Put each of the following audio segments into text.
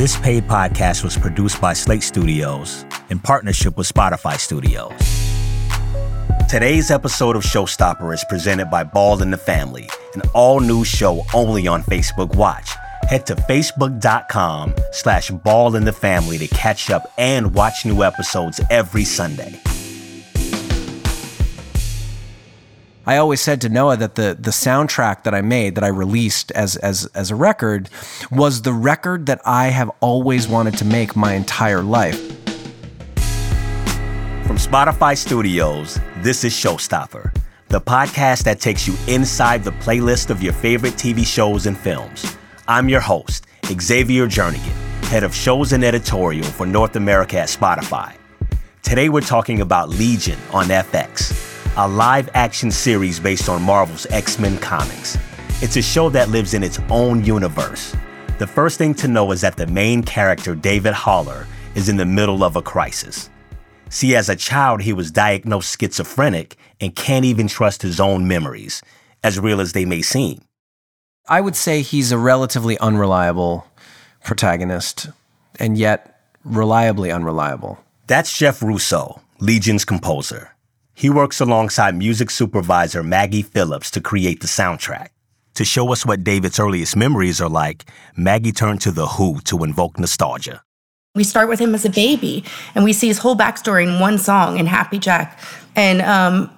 This paid podcast was produced by Slate Studios in partnership with Spotify Studios. Today's episode of Showstopper is presented by Ball in the Family, an all-new show only on Facebook Watch. Head to facebook.com slash ball in the family to catch up and watch new episodes every Sunday. I always said to Noah that the the soundtrack that I made that I released as as as a record was the record that I have always wanted to make my entire life. From Spotify Studios, this is Showstopper, the podcast that takes you inside the playlist of your favorite TV shows and films. I'm your host, Xavier Jernigan, head of shows and editorial for North America at Spotify. Today we're talking about Legion on FX a live action series based on Marvel's X Men comics. It's a show that lives in its own universe. The first thing to know is that the main character, David Haller, is in the middle of a crisis. See, as a child, he was diagnosed schizophrenic and can't even trust his own memories, as real as they may seem. I would say he's a relatively unreliable protagonist, and yet reliably unreliable. That's Jeff Russo, Legion's composer. He works alongside music supervisor Maggie Phillips to create the soundtrack. To show us what David's earliest memories are like, Maggie turned to The Who to invoke nostalgia. We start with him as a baby, and we see his whole backstory in one song in Happy Jack. And um,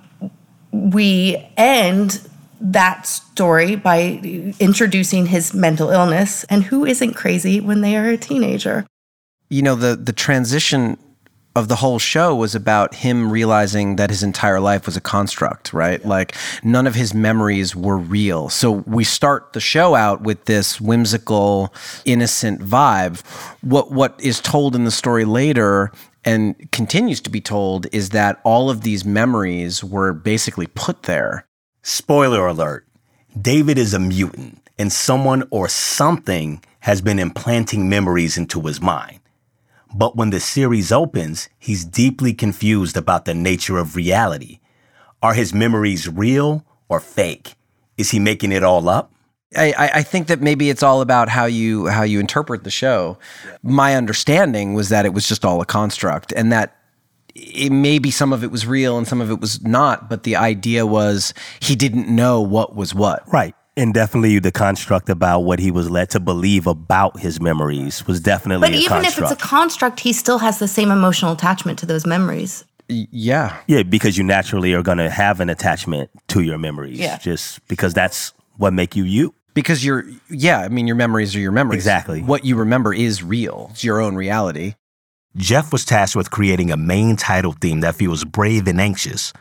we end that story by introducing his mental illness and who isn't crazy when they are a teenager. You know, the, the transition of the whole show was about him realizing that his entire life was a construct, right? Yeah. Like none of his memories were real. So we start the show out with this whimsical, innocent vibe. What what is told in the story later and continues to be told is that all of these memories were basically put there. Spoiler alert. David is a mutant and someone or something has been implanting memories into his mind. But when the series opens, he's deeply confused about the nature of reality. Are his memories real or fake? Is he making it all up? I, I think that maybe it's all about how you how you interpret the show. My understanding was that it was just all a construct, and that it, maybe some of it was real and some of it was not. But the idea was he didn't know what was what. Right and definitely the construct about what he was led to believe about his memories was definitely but even construct. if it's a construct. he still has the same emotional attachment to those memories. Yeah. Yeah because you naturally are going to have an attachment to your memories yeah. just because that's what make you you. Because you're yeah i mean your memories are your memories. Exactly. What you remember is real. It's your own reality. Jeff was tasked with creating a main title theme that feels brave and anxious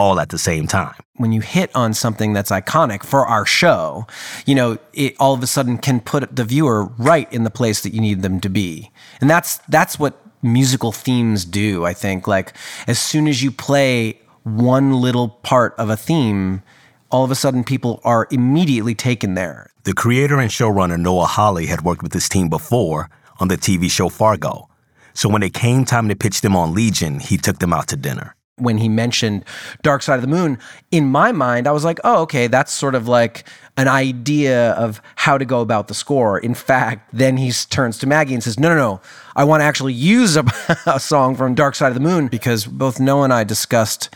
all at the same time. When you hit on something that's iconic for our show, you know, it all of a sudden can put the viewer right in the place that you need them to be. And that's that's what musical themes do, I think. Like as soon as you play one little part of a theme, all of a sudden people are immediately taken there. The creator and showrunner Noah Hawley had worked with this team before on the TV show Fargo. So when it came time to pitch them on Legion, he took them out to dinner when he mentioned Dark Side of the Moon, in my mind, I was like, oh, okay, that's sort of like an idea of how to go about the score. In fact, then he turns to Maggie and says, no, no, no, I want to actually use a, a song from Dark Side of the Moon because both Noah and I discussed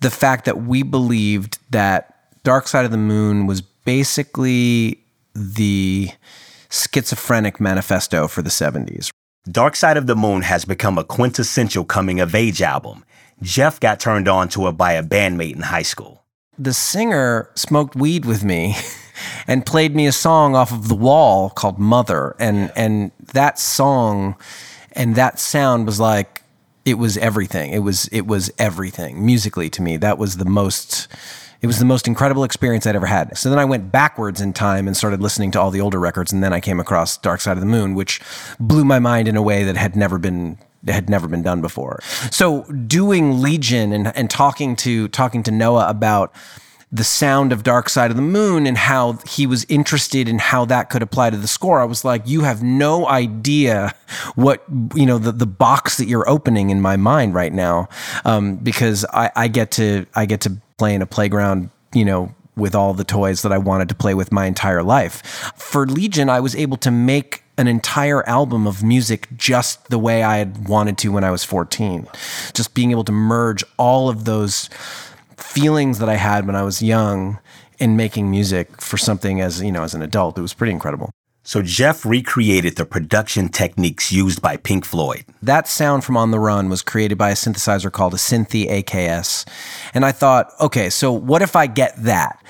the fact that we believed that Dark Side of the Moon was basically the schizophrenic manifesto for the 70s. Dark Side of the Moon has become a quintessential coming of age album Jeff got turned on to it by a bandmate in high school. The singer smoked weed with me and played me a song off of The Wall called Mother. And, and that song and that sound was like, it was everything. It was, it was everything musically to me. That was the most It was the most incredible experience I'd ever had. So then I went backwards in time and started listening to all the older records, and then I came across Dark Side of the Moon, which blew my mind in a way that had never been had never been done before. So doing Legion and, and talking to talking to Noah about the sound of Dark Side of the Moon and how he was interested in how that could apply to the score. I was like, you have no idea what, you know, the, the box that you're opening in my mind right now. Um, because I, I get to, I get to play in a playground, you know, with all the toys that I wanted to play with my entire life. For Legion, I was able to make an entire album of music just the way I had wanted to when I was 14. Just being able to merge all of those feelings that I had when I was young in making music for something as, you know, as an adult. It was pretty incredible. So Jeff recreated the production techniques used by Pink Floyd. That sound from On the Run was created by a synthesizer called a Synthi AKS. And I thought, okay, so what if I get that?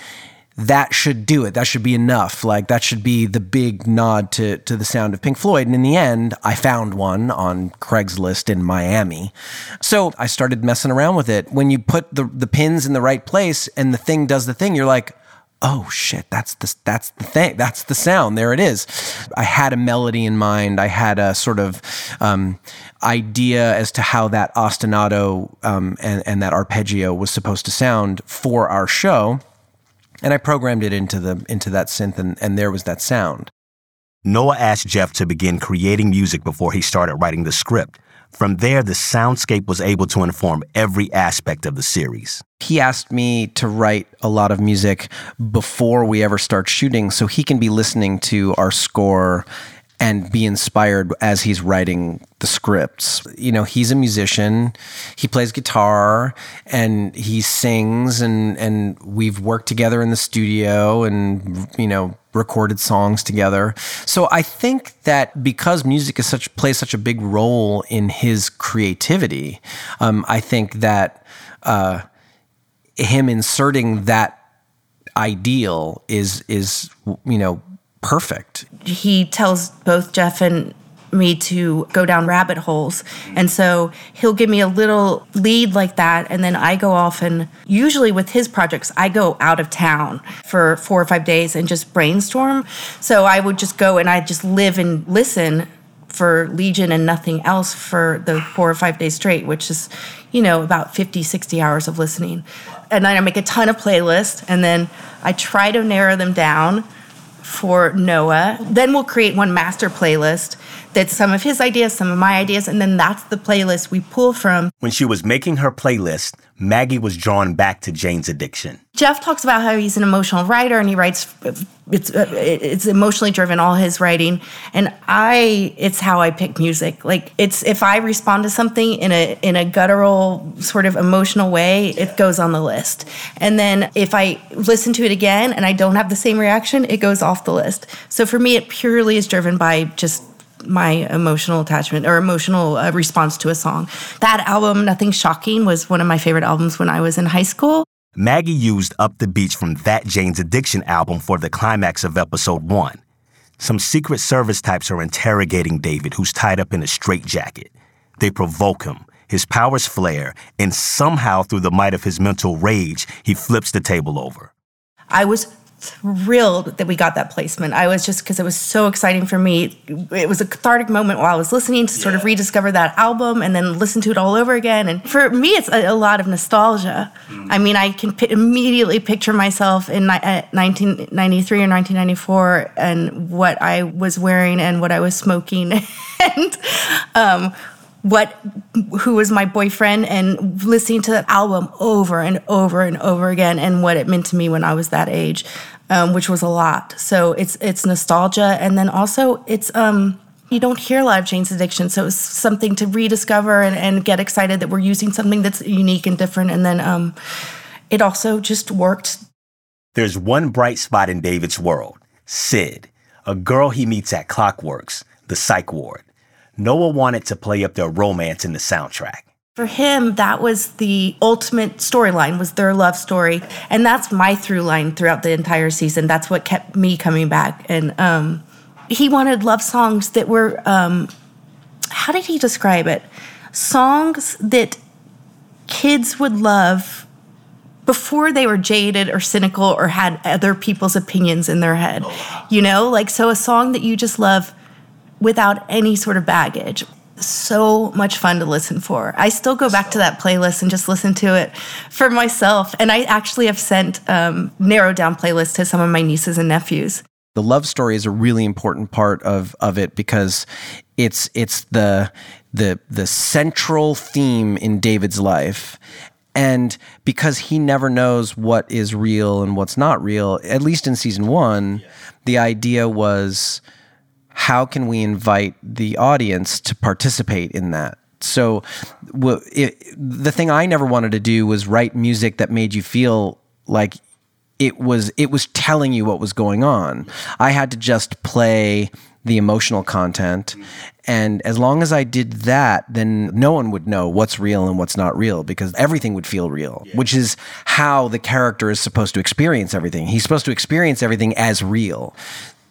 That should do it. That should be enough. Like that should be the big nod to to the sound of Pink Floyd. And in the end, I found one on Craigslist in Miami. So I started messing around with it. When you put the the pins in the right place and the thing does the thing, you're like, oh shit, that's the that's the thing. That's the sound. There it is. I had a melody in mind. I had a sort of um, idea as to how that ostinato um, and, and that arpeggio was supposed to sound for our show and I programmed it into the into that synth, and, and there was that sound. Noah asked Jeff to begin creating music before he started writing the script. From there, the soundscape was able to inform every aspect of the series. He asked me to write a lot of music before we ever start shooting so he can be listening to our score and be inspired as he's writing the scripts. You know, he's a musician, he plays guitar and he sings and and we've worked together in the studio and you know, recorded songs together. So I think that because music is such plays such a big role in his creativity, um, I think that uh, him inserting that ideal is is you know perfect. He tells both Jeff and me to go down rabbit holes. And so he'll give me a little lead like that. And then I go off and usually with his projects, I go out of town for four or five days and just brainstorm. So I would just go and I just live and listen for Legion and nothing else for the four or five days straight, which is, you know, about 50, 60 hours of listening. And then I make a ton of playlists and then I try to narrow them down for Noah. Then we'll create one master playlist that's some of his ideas, some of my ideas, and then that's the playlist we pull from. When she was making her playlist, Maggie was drawn back to Jane's addiction. Jeff talks about how he's an emotional writer and he writes it's uh, it's emotionally driven all his writing and I it's how I pick music. Like it's if I respond to something in a in a guttural sort of emotional way, it goes on the list. And then if I listen to it again and I don't have the same reaction, it goes off the list. So for me it purely is driven by just my emotional attachment or emotional uh, response to a song. That album, Nothing Shocking, was one of my favorite albums when I was in high school. Maggie used Up the Beach from that Jane's Addiction album for the climax of episode one. Some Secret Service types are interrogating David, who's tied up in a straitjacket. They provoke him. His powers flare, and somehow, through the might of his mental rage, he flips the table over. I was thrilled that we got that placement. I was just because it was so exciting for me. It was a cathartic moment while I was listening to sort yeah. of rediscover that album and then listen to it all over again. And for me, it's a, a lot of nostalgia. Mm. I mean, I can p- immediately picture myself in ni- 1993 or 1994 and what I was wearing and what I was smoking and um, what who was my boyfriend and listening to that album over and over and over again and what it meant to me when I was that age, um, which was a lot. So it's it's nostalgia and then also it's um you don't hear a lot of Jane's Addiction, so it's something to rediscover and, and get excited that we're using something that's unique and different. And then um, it also just worked. There's one bright spot in David's world: Sid, a girl he meets at Clockworks, the psych ward. Noah wanted to play up their romance in the soundtrack. For him, that was the ultimate storyline, was their love story. And that's my through line throughout the entire season. That's what kept me coming back. And um, he wanted love songs that were, um, how did he describe it? Songs that kids would love before they were jaded or cynical or had other people's opinions in their head. You know, like so a song that you just love without any sort of baggage. So much fun to listen for. I still go back to that playlist and just listen to it for myself. And I actually have sent um, narrowed down playlists to some of my nieces and nephews. The love story is a really important part of of it because it's it's the the the central theme in David's life and because he never knows what is real and what's not real, at least in season one, the idea was how can we invite the audience to participate in that? So, it, the thing I never wanted to do was write music that made you feel like it was it was telling you what was going on. I had to just play the emotional content. And as long as I did that, then no one would know what's real and what's not real because everything would feel real, yeah. which is how the character is supposed to experience everything. He's supposed to experience everything as real.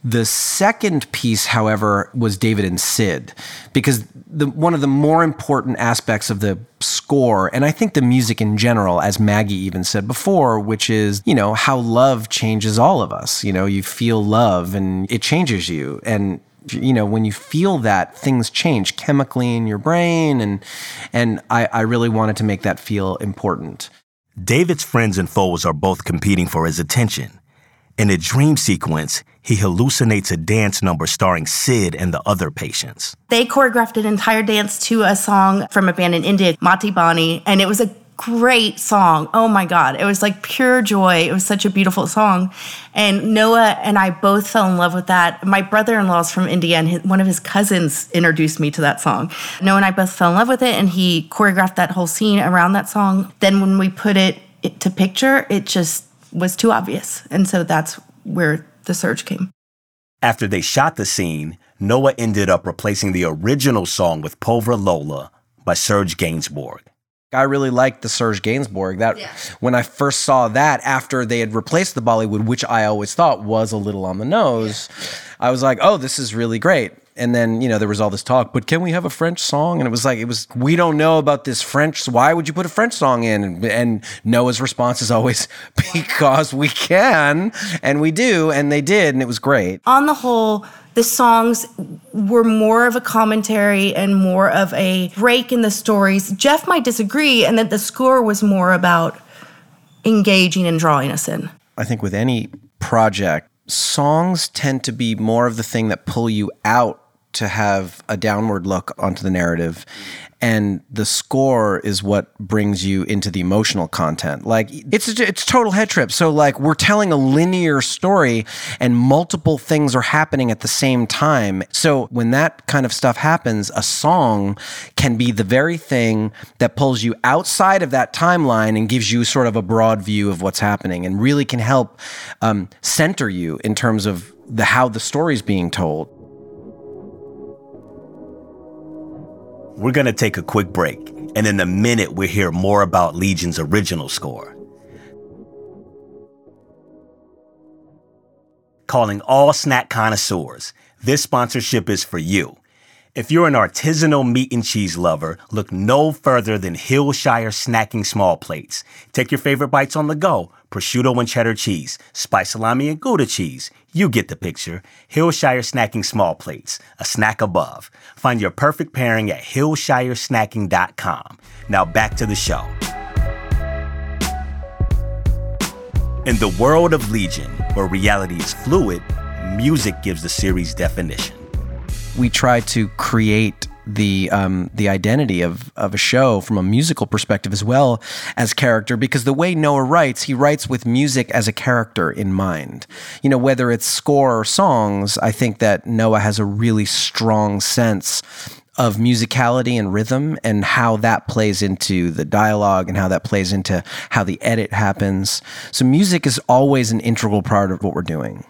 The second piece, however, was David and Sid, because the, one of the more important aspects of the score, and I think the music in general, as Maggie even said before, which is, you know, how love changes all of us. You know, you feel love and it changes you. And you know when you feel that things change chemically in your brain and and I, I really wanted to make that feel important david's friends and foes are both competing for his attention in a dream sequence he hallucinates a dance number starring Sid and the other patients. They choreographed an entire dance to a song from a band in India, Maati Baani, and it was a great song. Oh my God. It was like pure joy. It was such a beautiful song. And Noah and I both fell in love with that. My brother in law is from India, and his, one of his cousins introduced me to that song. Noah and I both fell in love with it, and he choreographed that whole scene around that song. Then when we put it to picture, it just was too obvious. And so that's where the Serge came. After they shot the scene, Noah ended up replacing the original song with Pauvre Lola by Serge Gainsbourg. I really liked the Serge Gainsbourg. That yeah. when I first saw that after they had replaced the Bollywood, which I always thought was a little on the nose, yeah. I was like, "Oh, this is really great." And then, you know, there was all this talk, but can we have a French song? And it was like, it was, we don't know about this French. Why would you put a French song in? And, and Noah's response is always, because we can. And we do. And they did. And it was great. On the whole, the songs were more of a commentary and more of a break in the stories. Jeff might disagree, and that the score was more about engaging and drawing us in. I think with any project, songs tend to be more of the thing that pull you out to have a downward look onto the narrative. And the score is what brings you into the emotional content. Like it's it's total head trip. So like we're telling a linear story and multiple things are happening at the same time. So when that kind of stuff happens a song can be the very thing that pulls you outside of that timeline and gives you sort of a broad view of what's happening and really can help um, center you in terms of the how the story's being told We're going to take a quick break, and in a minute, we'll hear more about Legion's original score. Calling all snack connoisseurs, this sponsorship is for you. If you're an artisanal meat and cheese lover, look no further than Hillshire Snacking Small Plates. Take your favorite bites on the go prosciutto and cheddar cheese, spice salami and Gouda cheese. You get the picture. Hillshire Snacking Small Plates, a snack above. Find your perfect pairing at hillshiresnacking.com. Now back to the show. In the world of Legion, where reality is fluid, music gives the series definition we try to create the um, the identity of of a show from a musical perspective as well as character because the way Noah writes he writes with music as a character in mind. You know whether it's score or songs I think that Noah has a really strong sense of musicality and rhythm and how that plays into the dialogue and how that plays into how the edit happens. So music is always an integral part of what we're doing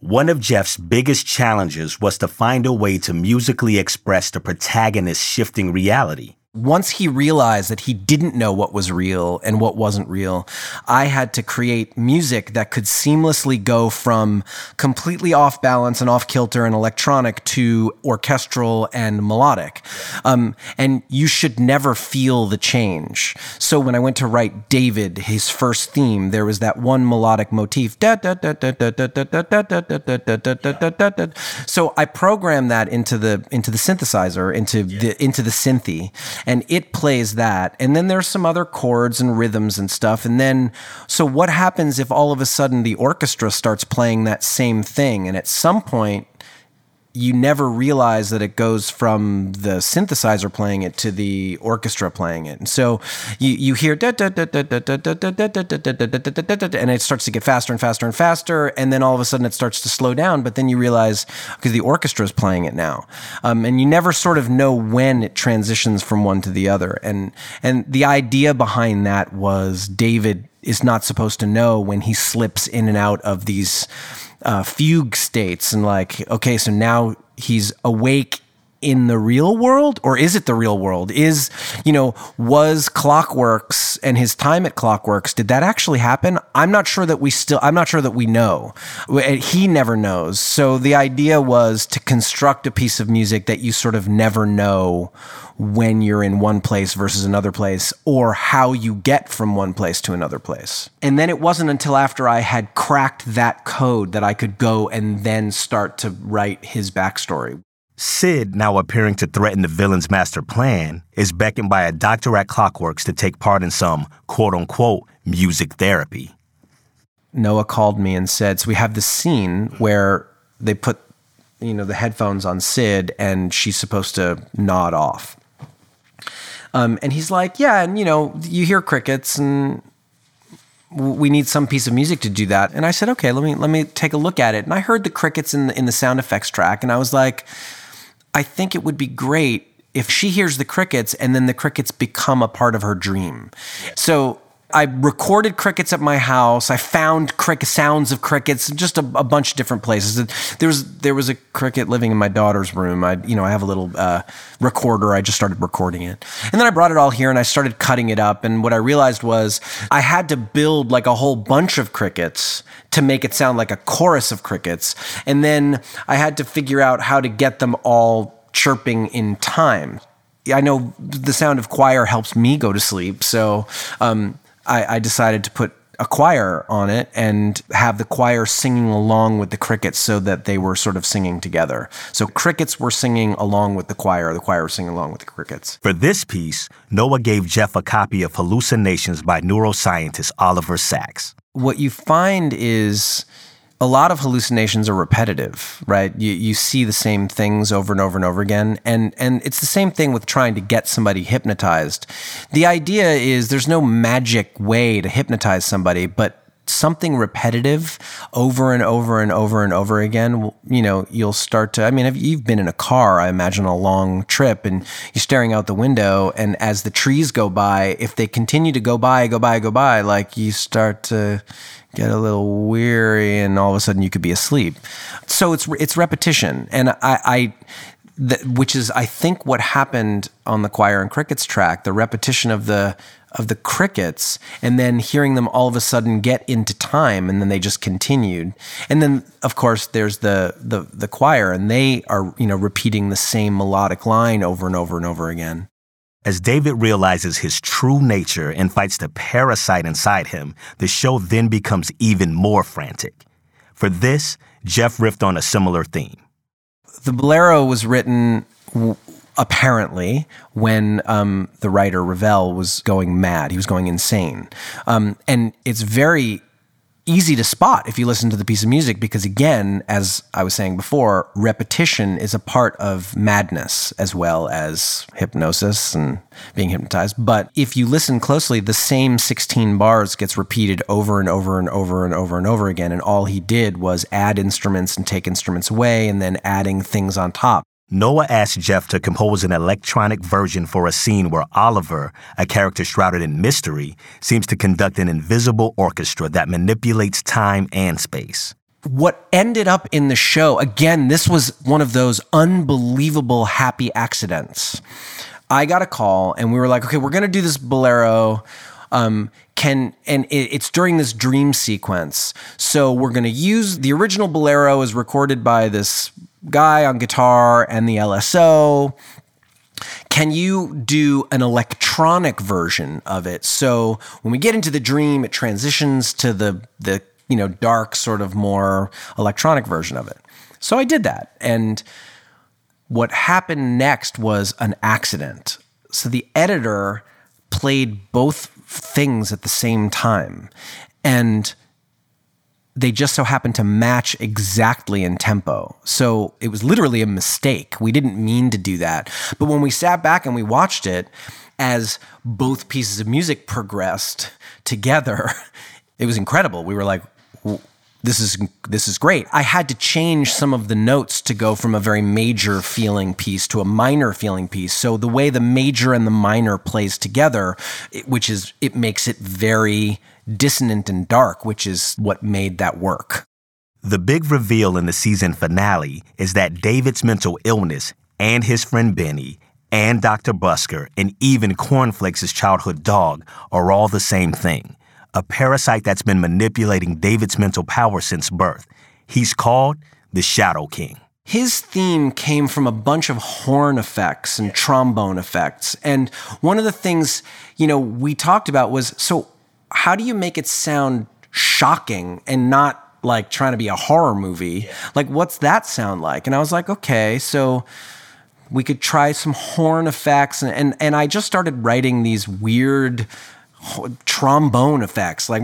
one of Jeff's biggest challenges was to find a way to musically express the protagonist's shifting reality. Once he realized that he didn't know what was real and what wasn't real, I had to create music that could seamlessly go from completely off balance and off kilter and electronic to orchestral and melodic. Um, and you should never feel the change. So when I went to write David, his first theme, there was that one melodic motif. So I programmed that into the into the synthesizer, into the into the Synthi and it plays that. And then there's some other chords and rhythms and stuff. And then, so what happens if all of a sudden the orchestra starts playing that same thing? And at some point, you never realize that it goes from the synthesizer playing it to the orchestra playing it. And so you, you hear and it starts to get faster and faster and faster. And then all of a sudden it starts to slow down. But then you realize because the orchestra is playing it now. Um, and you never sort of know when it transitions from one to the other. And, and the idea behind that was David is not supposed to know when he slips in and out of these uh, fugue states and like, okay, so now he's awake in the real world or is it the real world is you know was clockworks and his time at clockworks did that actually happen i'm not sure that we still i'm not sure that we know eh, he never knows so the idea was to construct a piece of music that you sort of never know when you're in one place versus another place or how you get from one place to another place. And then it wasn't until after I had cracked that code that I could go and then start to write his backstory. Sid, now appearing to threaten the villain's master plan, is beckoned by a doctor at Clockworks to take part in some quote unquote music therapy. Noah called me and said, So we have this scene where they put you know the headphones on Sid and she's supposed to nod off. Um, and he's like, yeah, and you know, you hear crickets and we need some piece of music to do that. And I said, okay, let me let me take a look at it. And I heard the crickets in the, in the sound effects track, and I was like, I think it would be great if she hears the crickets and then the crickets become a part of her dream. So I recorded crickets at my house. I found cricket sounds of crickets, just a, a, bunch of different places. There was there was a cricket living in my daughter's room. I you know I have a little uh, recorder. I just started recording it, and then I brought it all here and I started cutting it up. And what I realized was I had to build like a whole bunch of crickets to make it sound like a chorus of crickets, and then I had to figure out how to get them all chirping in time. I know the sound of choir helps me go to sleep, so. Um, I, I decided to put a choir on it and have the choir singing along with the crickets so that they were sort of singing together. So crickets were singing along with the choir, the choir was singing along with the crickets. For this piece, Noah gave Jeff a copy of Hallucinations by neuroscientist Oliver Sacks. What you find is a lot of hallucinations are repetitive, right? You, you see the same things over and over and over again. And, and it's the same thing with trying to get somebody hypnotized. The idea is there's no magic way to hypnotize somebody, but something repetitive over and over and over and over again, you know, you'll start to. I mean, if you've been in a car, I imagine, a long trip, and you're staring out the window, and as the trees go by, if they continue to go by, go by, go by, like you start to get a little weary and all of a sudden you could be asleep. So it's it's repetition, and I, I which is I think what happened on the choir and crickets track, the repetition of the of the crickets and then hearing them all of a sudden get into time and then they just continued and then of course there's the the the choir and they are you know repeating the same melodic line over and over and over again as David realizes his true nature and fights the parasite inside him, the show then becomes even more frantic. For this, Jeff riffed on a similar theme. The Bolero was written apparently when um, the writer Ravel was going mad. He was going insane. Um, and it's very easy to spot if you listen to the piece of music because again as i was saying before repetition is a part of madness as well as hypnosis and being hypnotized but if you listen closely the same 16 bars gets repeated over and over and over and over and over again and all he did was add instruments and take instruments away and then adding things on top Noah asked Jeff to compose an electronic version for a scene where Oliver, a character shrouded in mystery, seems to conduct an invisible orchestra that manipulates time and space. What ended up in the show, again, this was one of those unbelievable happy accidents. I got a call and we were like, okay, we're going to do this bolero. Um, can and it, it's during this dream sequence. So we're going to use the original bolero is recorded by this guy on guitar and the LSO. Can you do an electronic version of it? So when we get into the dream, it transitions to the the you know dark sort of more electronic version of it. So I did that, and what happened next was an accident. So the editor played both things at the same time, and they just so happened to match exactly in tempo. So it was literally a mistake. We didn't mean to do that. But when we sat back and we watched it, as both pieces of music progressed together, it was incredible. We were like, this is this is great. I had to change some of the notes to go from a very major feeling piece to a minor feeling piece. So the way the major and the minor plays together, which is it makes it very dissonant and dark, which is what made that work. The big reveal in the season finale is that David's mental illness and his friend Lenny and Dr. Busker and even Cornflakes' childhood dog are all the same thing a parasite that's been manipulating David's mental power since birth. He's called the Shadow King. His theme came from a bunch of horn effects and trombone effects. And one of the things, you know, we talked about was so how do you make it sound shocking and not like trying to be a horror movie? Like, what's that sound like? And I was like, okay, so we could try some horn effects. And, and, and I just started writing these weird trombone effects like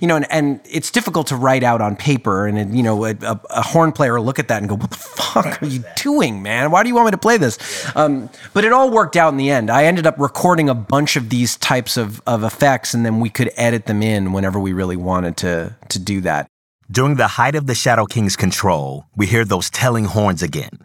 you know and, and it's difficult to write out on paper and you know a, a, a, horn player will look at that and go what the fuck are you doing man? Why do you want me to play this? Um, but it all worked out in the end. I ended up recording a bunch of these types of, of effects and then we could edit them in whenever we really wanted to to do that. During the height of the shadow king's control we hear those telling horns again.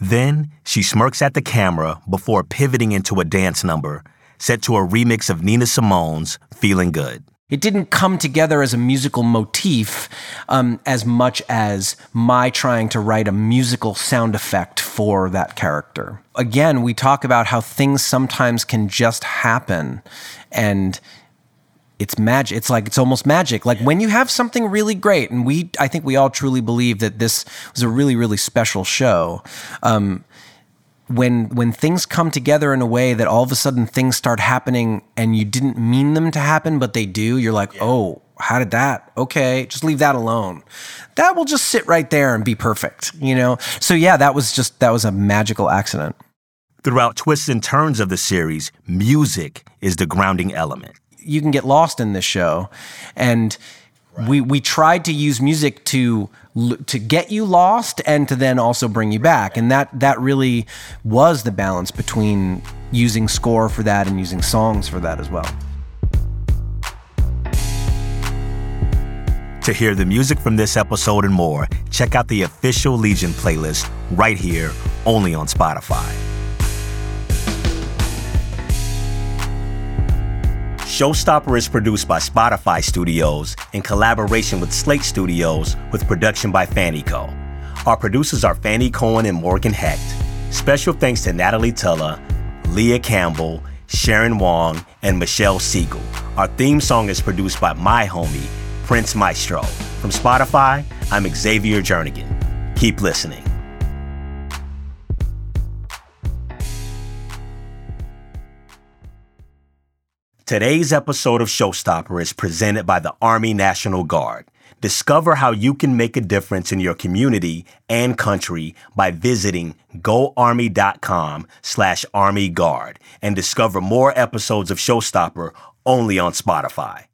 Then she smirks at the camera before pivoting into a dance number set to a remix of Nina Simone's Feeling Good. It didn't come together as a musical motif um, as much as my trying to write a musical sound effect for that character. Again, we talk about how things sometimes can just happen and it's magic. It's like it's almost magic. Like when you have something really great, and we, I think we all truly believe that this was a really, really special show. Um, when when things come together in a way that all of a sudden things start happening and you didn't mean them to happen but they do you're like yeah. oh how did that? Okay just leave that alone. That will just sit right there and be perfect you know? So yeah that was just that was a magical accident. Throughout twists and turns of the series music is the grounding element. You can get lost in this show and right. we we tried to use music to to get you lost and to then also bring you back. And that that really was the balance between using score for that and using songs for that as well. To hear the music from this episode and more, check out the official Legion playlist right here, only on Spotify. Showstopper is produced by Spotify Studios in collaboration with Slate Studios with production by Fannie Co. Our producers are Fannie Cohen and Morgan Hecht. Special thanks to Natalie Tulla, Leah Campbell, Sharon Wong, and Michelle Siegel. Our theme song is produced by my homie, Prince Maestro. From Spotify, I'm Xavier Jernigan. Keep listening. Today's episode of Showstopper is presented by the Army National Guard. Discover how you can make a difference in your community and country by visiting goarmy.com slash army guard and discover more episodes of Showstopper only on Spotify.